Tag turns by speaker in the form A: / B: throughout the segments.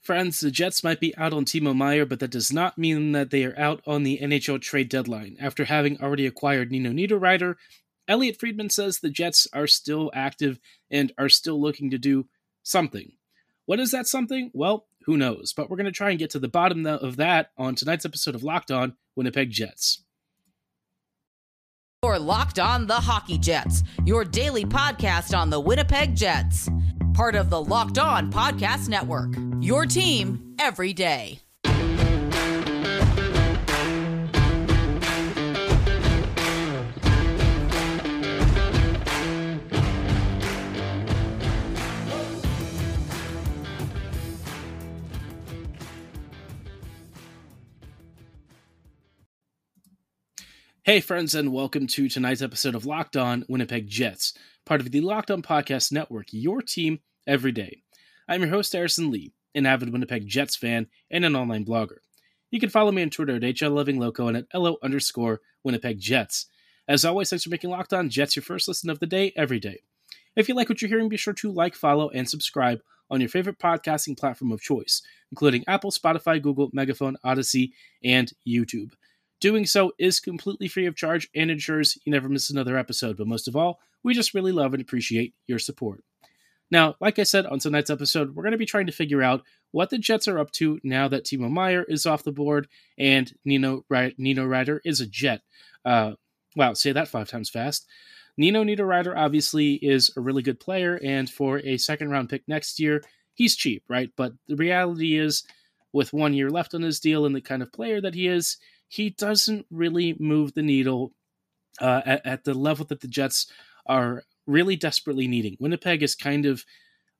A: Friends, the Jets might be out on Timo Meier, but that does not mean that they are out on the NHL trade deadline. After having already acquired Nino Niederreiter, Elliotte Friedman says the Jets are still active and are still looking to do something. What is that something? Well, who knows? But we're going to try and get to the bottom of that on tonight's episode of Locked On Winnipeg Jets.
B: Or Locked On the Hockey Jets, your daily podcast on the Winnipeg Jets. Part of the Locked On Podcast Network. Your team every day.
A: Hey, friends, and welcome to tonight's episode of Locked On Winnipeg Jets, part of the Locked On Podcast Network, your team every day. I'm your host, Harrison Lee, an avid Winnipeg Jets fan and an online blogger. You can follow me on Twitter at HLLivingLoco and at LO underscore Winnipeg Jets. As always, thanks for making Locked On Jets your first listen of the day every day. If you like what you're hearing, be sure to like, follow, and subscribe on your favorite podcasting platform of choice, including Apple, Spotify, Google, Megaphone, Audacy, and YouTube. Doing so is completely free of charge and ensures you never miss another episode. But most of all, we just really love and appreciate your support. Now, like I said on tonight's episode, we're going to be trying to figure out what the Jets are up to now that Timo Meier is off the board and Nino Niederreiter is a Jet. Uh, wow, say that five times fast. Nino Nito Niederreiter obviously is a really good player, and for a second round pick next year, he's cheap, right? But the reality is, with one year left on his deal and the kind of player that he is, he doesn't really move the needle uh, at, at the level that the Jets are really desperately needing. Winnipeg is kind of,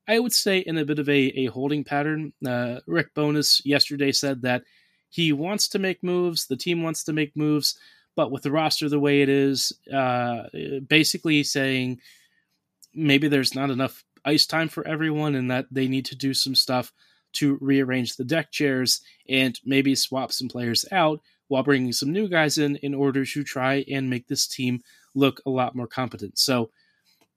A: I would say, in a bit of a, a holding pattern. Uh, Rick Bowness yesterday said that he wants to make moves, the team wants to make moves, but with the roster the way it is, uh, basically saying maybe there's not enough ice time for everyone and that they need to do some stuff to rearrange the deck chairs and maybe swap some players out while bringing some new guys in in order to try and make this team look a lot more competent. So,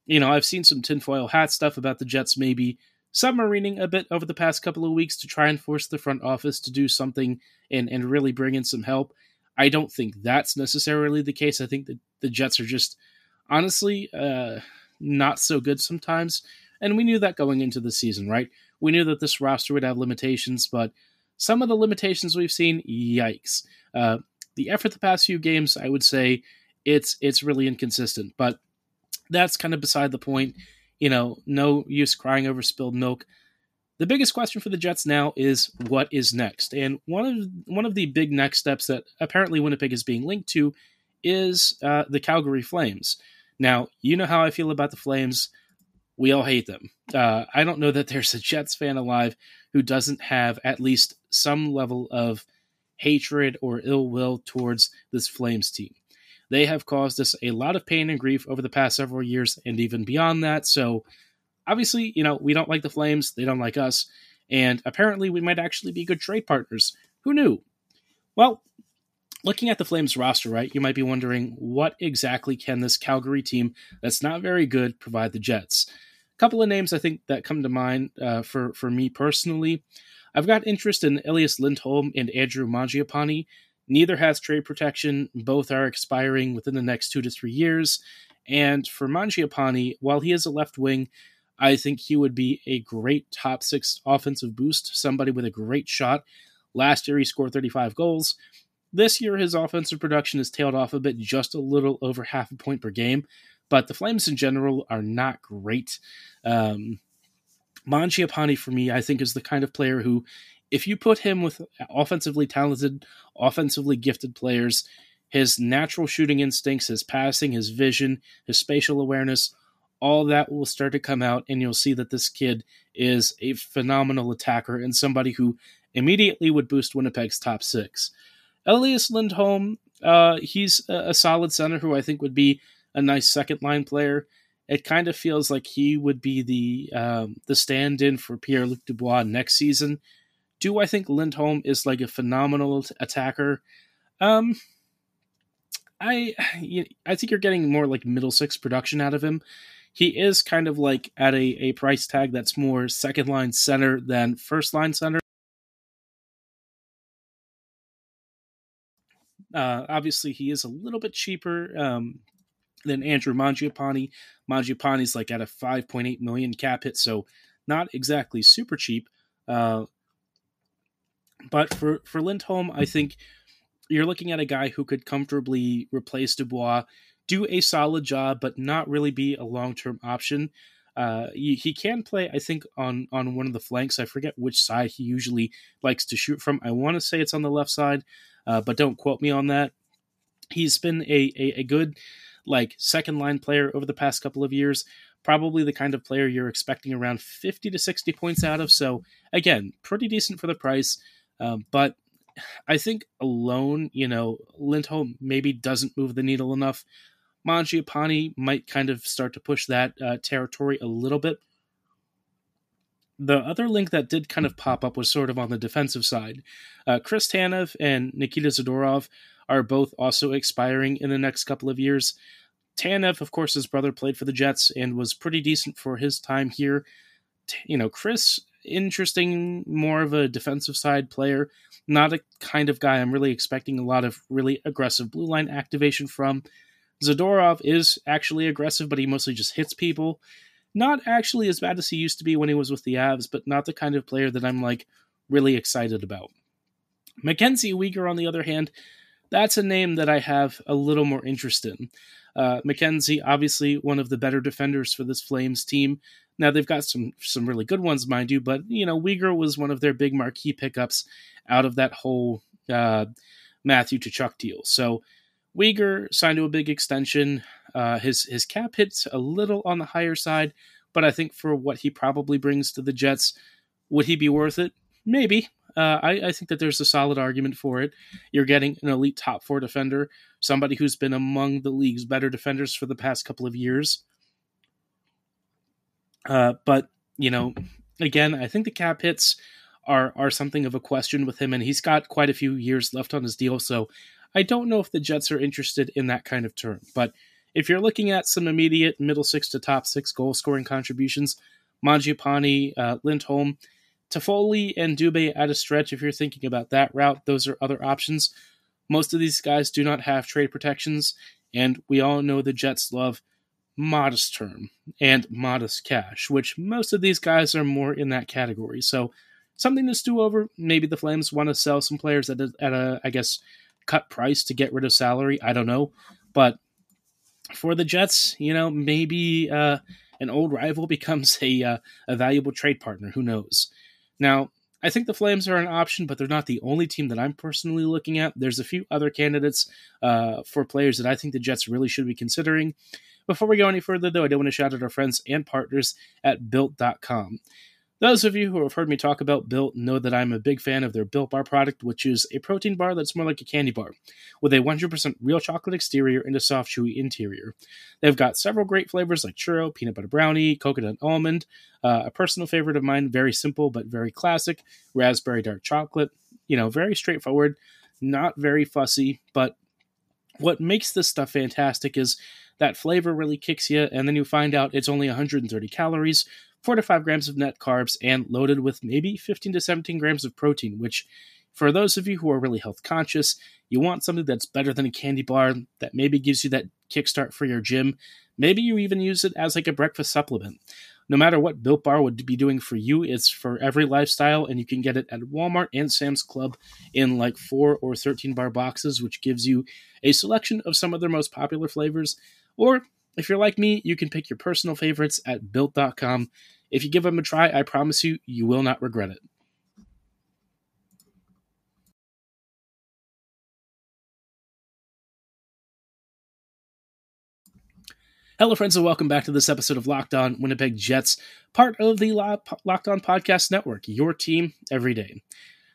A: you know, I've seen some tinfoil hat stuff about the Jets maybe submarining a bit over the past couple of weeks to try and force the front office to do something and, and really bring in some help. I don't think that's necessarily the case. I think that the Jets are just honestly uh, not so good sometimes. And we knew that going into the season, right? We knew that this roster would have limitations, but some of the limitations we've seen, yikes. Uh, the effort the past few games, I would say it's it's really inconsistent, but that's kind of beside the point. You know, no use crying over spilled milk. The biggest question for the Jets now is what is next, and one of one of the big next steps that apparently Winnipeg is being linked to is uh, the Calgary Flames. Now, you know how I feel about the Flames. We all hate them. Uh, I don't know that there's a Jets fan alive who doesn't have at least some level of hatred or ill will towards this Flames team. They have caused us a lot of pain and grief over the past several years and even beyond that. So, obviously, you know, we don't like the Flames, they don't like us, and apparently we might actually be good trade partners. Who knew? Well, looking at the Flames roster, right, you might be wondering what exactly can this Calgary team that's not very good provide the Jets? A couple of names I think that come to mind uh, for, for me personally. I've got interest in Elias Lindholm and Andrew Mangiapane. Neither has trade protection. Both are expiring within the next two to three years. And for Mangiapane, while he is a left wing, I think he would be a great top six offensive boost, somebody with a great shot. Last year, he scored 35 goals. This year, his offensive production has tailed off a bit, just a little over half a point per game. But the Flames in general are not great. Um, for me, I think, is the kind of player who, if you put him with offensively talented, offensively gifted players, his natural shooting instincts, his passing, his vision, his spatial awareness, all that will start to come out, and you'll see that this kid is a phenomenal attacker and somebody who immediately would boost Winnipeg's top six. Elias Lindholm, uh, he's a solid center who I think would be a nice second line player it kind of feels like he would be the um, the stand-in for Pierre Luc Dubois next season. Do I think Lindholm is like a phenomenal attacker? Um, I I think you're getting more like middle six production out of him. He is kind of like at a, a price tag that's more second line center than first line center. Uh, obviously, he is a little bit cheaper um, than Andrew Mangiapane. Mangiapane's like at a 5.8 million cap hit, so not exactly super cheap. Uh, but for for Lindholm, I think you're looking at a guy who could comfortably replace Dubois, do a solid job, but not really be a long term option. Uh, he, he, can play, I think, on on one of the flanks. I forget which side he usually likes to shoot from. I want to say it's on the left side, uh, but don't quote me on that. He's been a, a, a good like second line player over the past couple of years. Probably the kind of player you're expecting around 50 to 60 points out of. So again, pretty decent for the price. Um, but I think alone, you know, Lindholm maybe doesn't move the needle enough. Mangiapane might kind of start to push that uh, territory a little bit. The other link that did kind of pop up was sort of on the defensive side. Uh, Chris Tanev and Nikita Zadorov are both also expiring in the next couple of years. Tanev, of course, his brother played for the Jets and was pretty decent for his time here. You know, Chris, interesting, more of a defensive side player, not a kind of guy I'm really expecting a lot of really aggressive blue line activation from. Zadorov is actually aggressive, but he mostly just hits people. Not actually as bad as he used to be when he was with the Avs, but not the kind of player that I'm like really excited about. Mackenzie Weegar, on the other hand, that's a name that I have a little more interest in. Uh, Mackenzie, obviously one of the better defenders for this Flames team. Now they've got some some really good ones, mind you, but you know Weegar was one of their big marquee pickups out of that whole uh, Matthew Tkachuk deal. So Weegar signed to a big extension. Uh, his his cap hits a little on the higher side, but I think for what he probably brings to the Jets, would he be worth it? Maybe. Uh, I, I, think that there's a solid argument for it. You're getting an elite top four defender, somebody who's been among the league's better defenders for the past couple of years. Uh, but you know, again, I think the cap hits are are something of a question with him, and he's got quite a few years left on his deal. So I don't know if the Jets are interested in that kind of term. But if you're looking at some immediate middle six to top six goal scoring contributions, Mangiapane, uh, Lindholm, Toffoli, and Dubé at a stretch, if you're thinking about that route, those are other options. Most of these guys do not have trade protections, and we all know the Jets love modest term and modest cash, which most of these guys are more in that category. So something to stew over. Maybe the Flames want to sell some players at a, at a I guess, cut price to get rid of salary. I don't know. But for the Jets, you know, maybe uh, an old rival becomes a, uh, a valuable trade partner. Who knows? Now, I think the Flames are an option, but they're not the only team that I'm personally looking at. There's a few other candidates uh, for players that I think the Jets really should be considering. Before we go any further, though, I do want to shout out our friends and partners at Built.com. Those of you who have heard me talk about Built know that I'm a big fan of their Built Bar product, which is a protein bar that's more like a candy bar, with a 100% real chocolate exterior and a soft, chewy interior. They've got several great flavors like churro, peanut butter brownie, coconut almond, uh, a personal favorite of mine, very simple but very classic, raspberry dark chocolate. You know, very straightforward, not very fussy, but what makes this stuff fantastic is that flavor really kicks you, and then you find out it's only 130 calories, 4 to 5 grams of net carbs, and loaded with maybe 15 to 17 grams of protein, which, for those of you who are really health conscious, you want something that's better than a candy bar that maybe gives you that kickstart for your gym. Maybe you even use it as like a breakfast supplement. No matter what Built Bar would be doing for you, it's for every lifestyle, and you can get it at Walmart and Sam's Club in like 4 or 13 bar boxes, which gives you a selection of some of their most popular flavors. Or if you're like me, you can pick your personal favorites at built.com if you give them a try, I promise you, you will not regret it. Hello, friends, and welcome back to this episode of Locked On Winnipeg Jets, part of the Locked On Podcast Network, your team every day.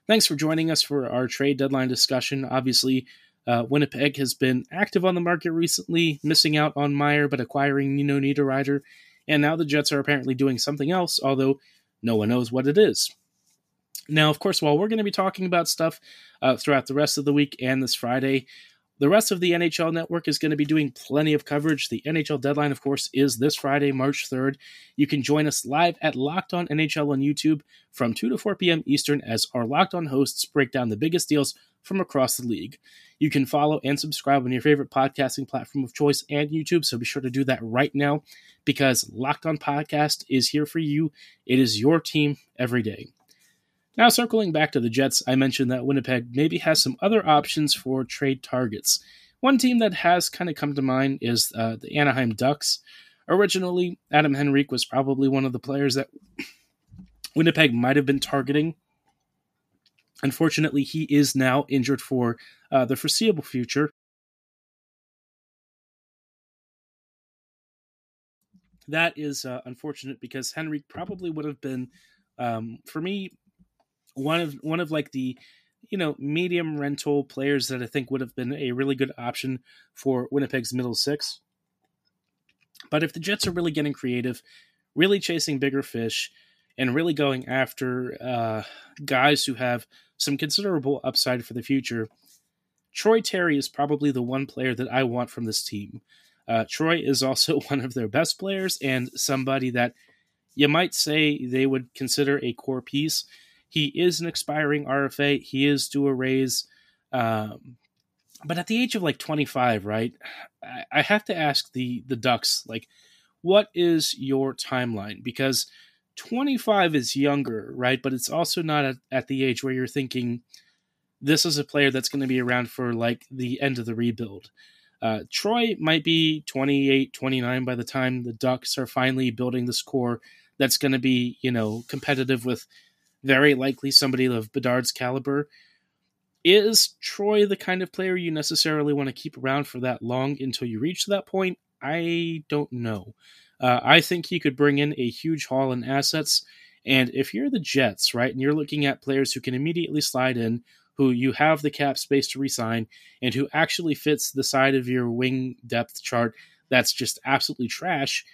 A: Thanks for joining us for our trade deadline discussion. Obviously, uh, Winnipeg has been active on the market recently, missing out on Meier, but acquiring Nino Niederreiter and now the Jets are apparently doing something else, although no one knows what it is. Now, of course, while we're going to be talking about stuff uh, throughout the rest of the week and this Friday, the rest of the NHL network is going to be doing plenty of coverage. The NHL deadline, of course, is this Friday, March 3rd. You can join us live at Locked On NHL on YouTube from 2 to 4 p.m. Eastern as our Locked On hosts break down the biggest deals from across the league. You can follow and subscribe on your favorite podcasting platform of choice and YouTube. So be sure to do that right now because Locked On Podcast is here for you. It is your team every day. Now, circling back to the Jets, I mentioned that Winnipeg maybe has some other options for trade targets. One team that has kind of come to mind is uh, the Anaheim Ducks. Originally, Adam Henrique was probably one of the players that Winnipeg might have been targeting. Unfortunately, he is now injured for uh, the foreseeable future. That is uh, unfortunate because Henry probably would have been, um, for me, one of one of like the you know medium rental players that I think would have been a really good option for Winnipeg's middle six. But if the Jets are really getting creative, really chasing bigger fish, and really going after uh, guys who have some considerable upside for the future, Troy Terry is probably the one player that I want from this team. Uh, Troy is also one of their best players and somebody that you might say they would consider a core piece. He is an expiring RFA. He is due a raise. Um, but at the age of like 25, right? I, I have to ask the the Ducks, like, what is your timeline? Because 25 is younger, right? But it's also not at, at the age where you're thinking this is a player that's going to be around for like the end of the rebuild. Uh, Troy might be 28, 29 by the time the Ducks are finally building this core that's going to be, you know, competitive with very likely somebody of Bedard's caliber. Is Troy the kind of player you necessarily want to keep around for that long until you reach that point? I don't know. Uh, I think he could bring in a huge haul in assets. And if you're the Jets, right, and you're looking at players who can immediately slide in, who you have the cap space to resign, and who actually fits the side of your wing depth chart that's just absolutely trash,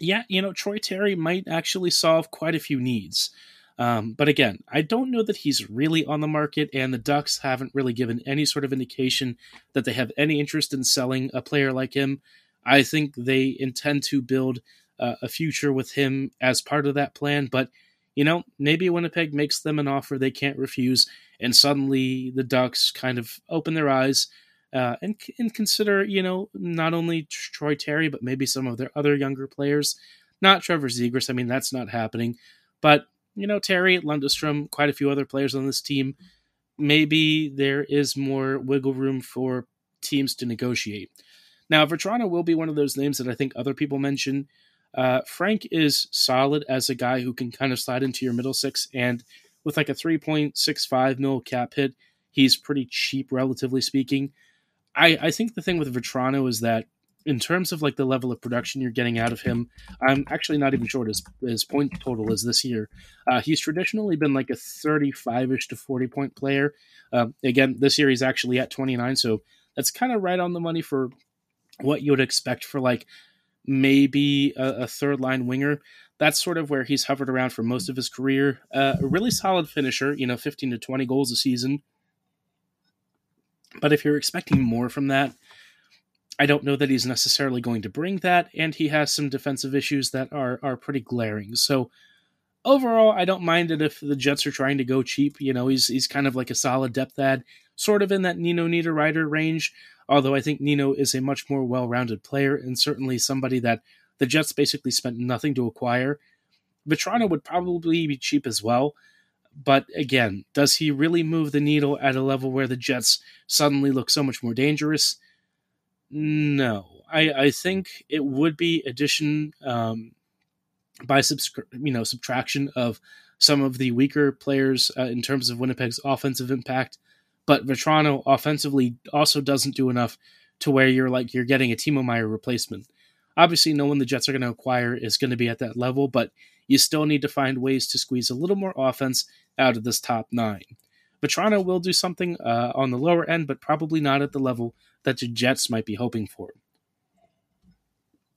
A: yeah, you know, Troy Terry might actually solve quite a few needs. Um, but again, I don't know that he's really on the market, and the Ducks haven't really given any sort of indication that they have any interest in selling a player like him. I think they intend to build uh, a future with him as part of that plan. But, you know, maybe Winnipeg makes them an offer they can't refuse, and suddenly the Ducks kind of open their eyes uh, and, and consider, you know, not only Troy Terry, but maybe some of their other younger players. Not Trevor Zegras. I mean, that's not happening. But, you know, Terry, Lundestrom, quite a few other players on this team. Maybe there is more wiggle room for teams to negotiate. Now, Vatrano will be one of those names that I think other people mention. Uh, Frank is solid as a guy who can kind of slide into your middle six, and with like a 3.65 mil cap hit, he's pretty cheap, relatively speaking. I, I think the thing with Vatrano is that in terms of like the level of production you're getting out of him, I'm actually not even sure what his, his point total is this year. Uh, he's traditionally been like a 35 ish to 40 point player. Uh, again, this year he's actually at 29, so that's kind of right on the money for what you would expect for like maybe a, a, third line winger. That's sort of where he's hovered around for most of his career. Uh, a really solid finisher, you know, 15 to 20 goals a season. But if you're expecting more from that, I don't know that he's necessarily going to bring that, and he has some defensive issues that are are pretty glaring. So overall, I don't mind it if the Jets are trying to go cheap. You know, he's he's kind of like a solid depth ad, sort of in that Nino Niederreiter range. Although I think Nino is a much more well-rounded player and certainly somebody that the Jets basically spent nothing to acquire. Vatrano would probably be cheap as well. But again, does he really move the needle at a level where the Jets suddenly look so much more dangerous? No. I, I think it would be addition um, by subscri- you know subtraction of some of the weaker players uh, in terms of Winnipeg's offensive impact but Vatrano offensively also doesn't do enough to where you're like you're getting a Timo Meier replacement. Obviously, no one the Jets are going to acquire is going to be at that level, but you still need to find ways to squeeze a little more offense out of this top nine. Vatrano will do something uh, on the lower end, but probably not at the level that the Jets might be hoping for.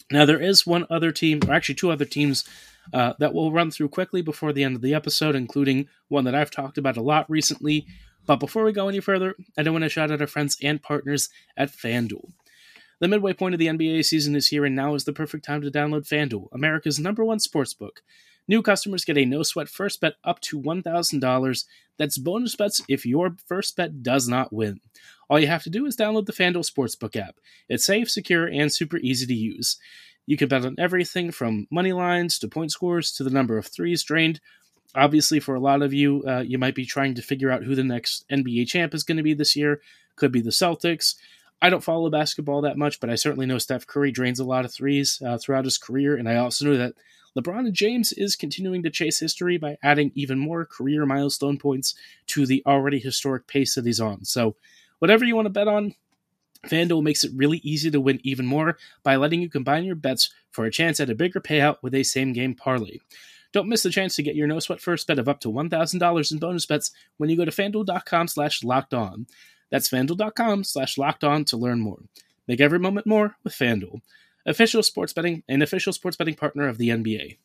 A: Now, there is one other team, or actually two other teams, uh, that we'll run through quickly before the end of the episode, including one that I've talked about a lot recently, but before we go any further, I do want to shout out our friends and partners at FanDuel. The midway point of the NBA season is here, and now is the perfect time to download FanDuel, America's number one sportsbook. New customers get a no sweat first bet up to $1,000. That's bonus bets if your first bet does not win. All you have to do is download the FanDuel Sportsbook app. It's safe, secure, and super easy to use. You can bet on everything from money lines to point scores to the number of threes drained. Obviously, for a lot of you, uh, you might be trying to figure out who the next NBA champ is going to be this year. Could be the Celtics. I don't follow basketball that much, but I certainly know Steph Curry drains a lot of threes uh, throughout his career, and I also know that LeBron James is continuing to chase history by adding even more career milestone points to the already historic pace that he's on. So, whatever you want to bet on, FanDuel makes it really easy to win even more by letting you combine your bets for a chance at a bigger payout with a same game parlay. Don't miss the chance to get your no sweat first bet of up to $1,000 in bonus bets when you go to fanduel.com slash locked on. That's fanduel.com slash locked on to learn more. Make every moment more with FanDuel, official sports betting and official sports betting partner of the NBA.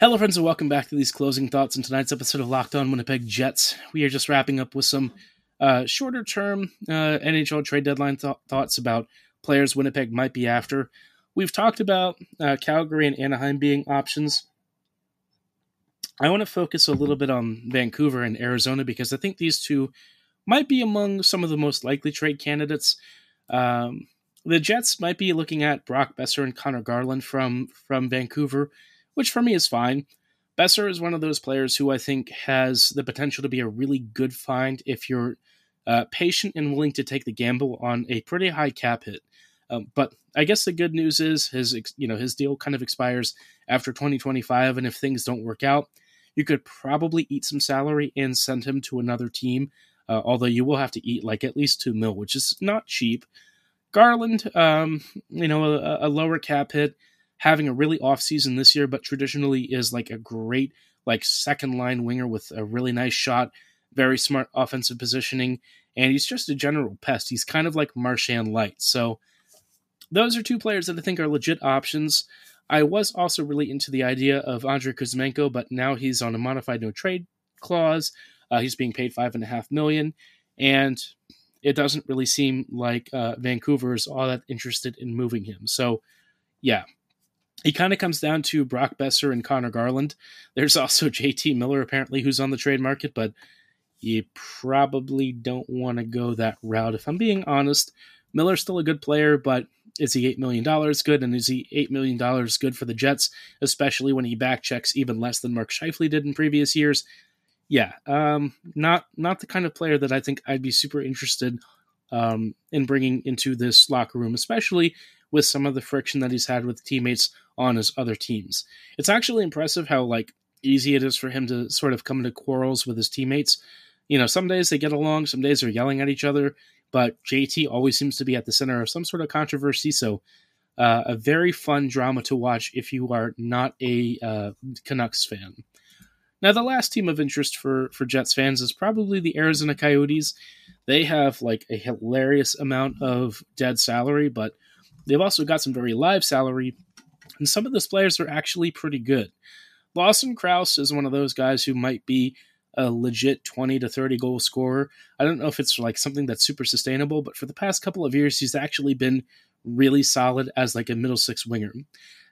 A: Hello, friends, and welcome back to these closing thoughts in tonight's episode of Locked On Winnipeg Jets. We are just wrapping up with some uh, shorter term uh, NHL trade deadline th- thoughts about players Winnipeg might be after. We've talked about uh, Calgary and Anaheim being options. I want to focus a little bit on Vancouver and Arizona because I think these two might be among some of the most likely trade candidates. Um, the Jets might be looking at Brock Boeser and Conor Garland from from Vancouver which for me is fine. Boeser is one of those players who I think has the potential to be a really good find if you're uh, patient and willing to take the gamble on a pretty high cap hit. Um, but I guess the good news is his you know his deal kind of expires after 2025, and if things don't work out, you could probably eat some salary and send him to another team. Uh, although you will have to eat like at least two mil, which is not cheap. Garland, um, you know, a, a lower cap hit having a really off season this year, but traditionally is like a great like second line winger with a really nice shot, very smart offensive positioning, and he's just a general pest. He's kind of like Marchand light. So those are two players that I think are legit options. I was also really into the idea of Andrei Kuzmenko, but now he's on a modified no trade clause. Uh, he's being paid five and a half million, and it doesn't really seem like uh, Vancouver is all that interested in moving him. So, yeah, he kind of comes down to Brock Boeser and Conor Garland. There's also JT Miller, apparently, who's on the trade market, but you probably don't want to go that route. If I'm being honest, Miller's still a good player, but is he $8 million good? And is he $8 million good for the Jets, especially when he back checks even less than Mark Scheifele did in previous years? Yeah, um, not not the kind of player that I think I'd be super interested um, in bringing into this locker room, especially with some of the friction that he's had with teammates on his other teams. It's actually impressive how like easy it is for him to sort of come into quarrels with his teammates. You know, some days they get along, some days they're yelling at each other, but JT always seems to be at the center of some sort of controversy. So, uh, a very fun drama to watch if you are not a uh, Canucks fan. Now, the last team of interest for for Jets fans is probably the Arizona Coyotes. They have like a hilarious amount of dead salary, but They've also got some very live salary, and some of those players are actually pretty good. Lawson Crouse is one of those guys who might be a legit 20 to 30 goal scorer. I don't know if it's like something that's super sustainable, but for the past couple of years, he's actually been really solid as like a middle six winger.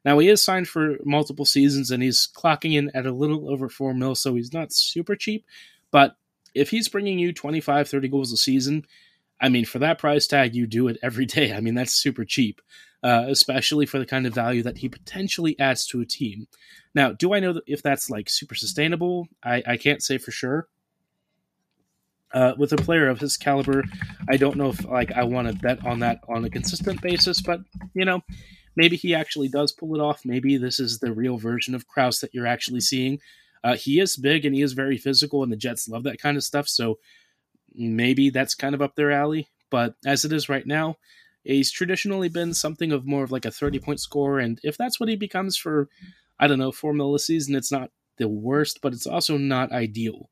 A: Now he is signed for multiple seasons and he's clocking in at a little over 4 mil, so he's not super cheap, but if he's bringing you 25 30 goals a season, I mean, for that price tag, you do it every day. I mean, that's super cheap, uh, especially for the kind of value that he potentially adds to a team. Now, do I know if that's like super sustainable? I, I can't say for sure. Uh, with a player of his caliber, I don't know if like I want to bet on that on a consistent basis, but you know, maybe he actually does pull it off. Maybe this is the real version of Crouse that you're actually seeing. Uh, he is big and he is very physical, and the Jets love that kind of stuff. So maybe that's kind of up their alley. But as it is right now, he's traditionally been something of more of like a 30 point score. And if that's what he becomes for, I don't know, four mil season, it's not the worst, but it's also not ideal.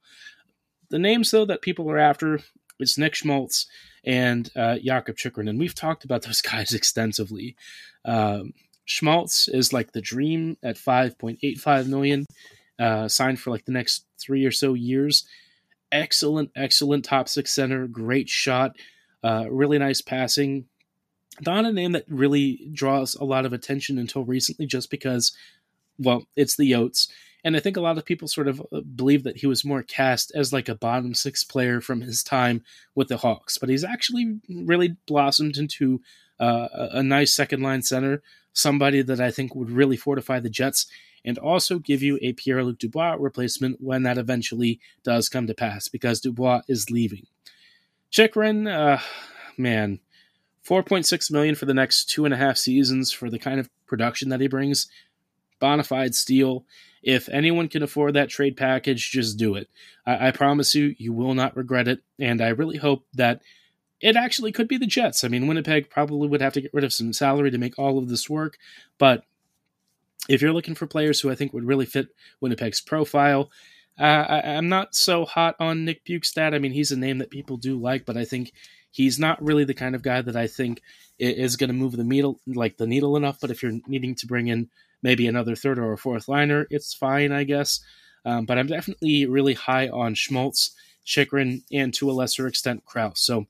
A: The names, though, that people are after is Nick Schmaltz and uh, Jakob Chychrun. And we've talked about those guys extensively. Um, Schmaltz is like the dream at 5.85 million, uh, signed for like the next three or so years excellent, excellent top six center, great shot, uh, really nice passing. not a name that really draws a lot of attention until recently, just because, well, it's the Yotes. And I think a lot of people sort of uh, believe that he was more cast as like a bottom six player from his time with the Hawks, but he's actually really blossomed into uh, a nice second line center, somebody that I think would really fortify the Jets and also give you a Pierre Luc Dubois replacement when that eventually does come to pass, because Dubois is leaving. Chychrun, uh, man, 4.6 million for the next two and a half seasons for the kind of production that he brings. Bonafide steal. If anyone can afford that trade package, just do it. I, I promise you, you will not regret it. And I really hope that it actually could be the Jets. I mean, Winnipeg probably would have to get rid of some salary to make all of this work, but if you're looking for players who I think would really fit Winnipeg's profile, uh, I, am not so hot on Nick Bjugstad. I mean, he's a name that people do like, but I think he's not really the kind of guy that I think is going to move the needle like the needle enough. But if you're needing to bring in maybe another third or a fourth liner, it's fine, I guess. Um, but I'm definitely really high on Schmaltz, Chychrun, and to a lesser extent Crouse. So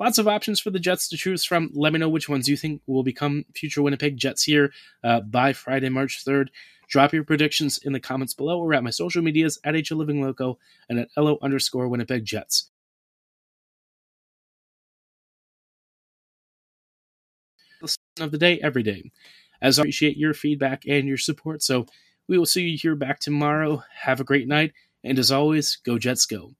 A: lots of options for the Jets to choose from. Let me know which ones you think will become future Winnipeg Jets here uh, by Friday, March 3rd. Drop your predictions in the comments below or at my social medias at HL Living Loco and at LO underscore Winnipeg Jets. Of the day, every day. As I appreciate your feedback and your support, so we will see you here back tomorrow. Have a great night, and as always, go Jets go.